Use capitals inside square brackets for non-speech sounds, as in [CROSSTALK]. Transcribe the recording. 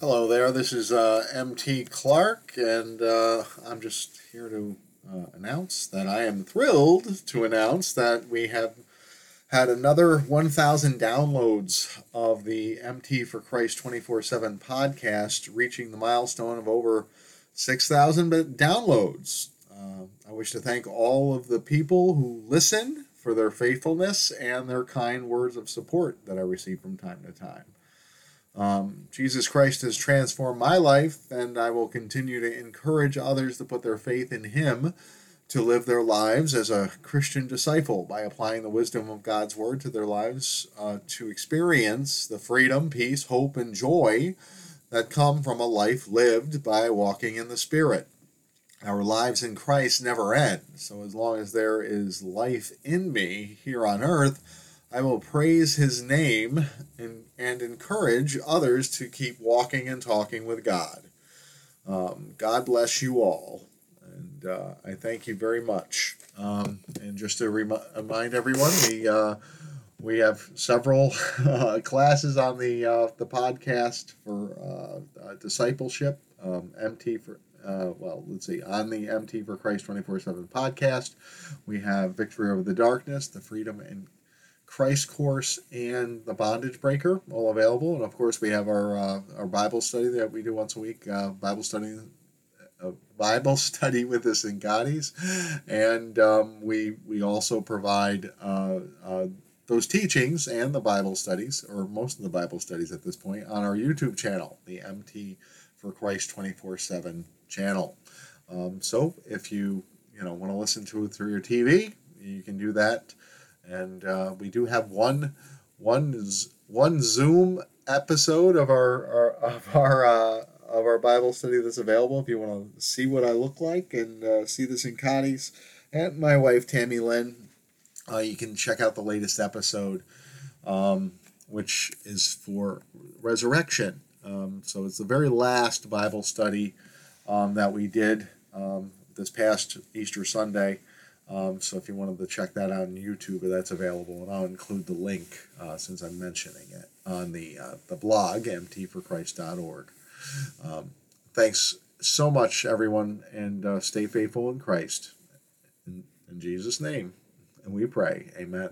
Hello there, this is uh, MT Clark, and uh, I'm just here to uh, announce that I am thrilled to announce that we have had another 1,000 downloads of the MT for Christ 24 7 podcast, reaching the milestone of over 6,000 downloads. Uh, I wish to thank all of the people who listen for their faithfulness and their kind words of support that I receive from time to time. Um, Jesus Christ has transformed my life, and I will continue to encourage others to put their faith in Him to live their lives as a Christian disciple by applying the wisdom of God's Word to their lives uh, to experience the freedom, peace, hope, and joy that come from a life lived by walking in the Spirit. Our lives in Christ never end, so as long as there is life in me here on earth, I will praise his name and, and encourage others to keep walking and talking with God. Um, God bless you all. And uh, I thank you very much. Um, and just to rem- remind everyone, we, uh, we have several [LAUGHS] uh, classes on the, uh, the podcast for uh, uh, discipleship, um, MT for uh, well, let's see, on the MT for Christ 24 7 podcast. We have Victory Over the Darkness, the Freedom and Christ course and the Bondage Breaker, all available. And of course, we have our uh, our Bible study that we do once a week. Uh, Bible study, uh, Bible [LAUGHS] study with the Singatis, and um, we we also provide uh, uh, those teachings and the Bible studies, or most of the Bible studies at this point, on our YouTube channel, the MT for Christ twenty four seven channel. Um, so if you you know want to listen to it through your TV, you can do that and uh, we do have one one one Zoom episode of our, our of our uh, of our Bible study that's available. If you want to see what I look like and uh, see the Sinkatis and my wife Tammy Lynn, uh, you can check out the latest episode, um, which is for resurrection. Um, so it's the very last Bible study um, that we did um, this past Easter Sunday. Um, so if you wanted to check that out on YouTube, that's available, and I'll include the link uh, since I'm mentioning it on the uh, the blog mtforchrist.org. Um, thanks so much, everyone, and uh, stay faithful in Christ. In, in Jesus' name, and we pray, Amen.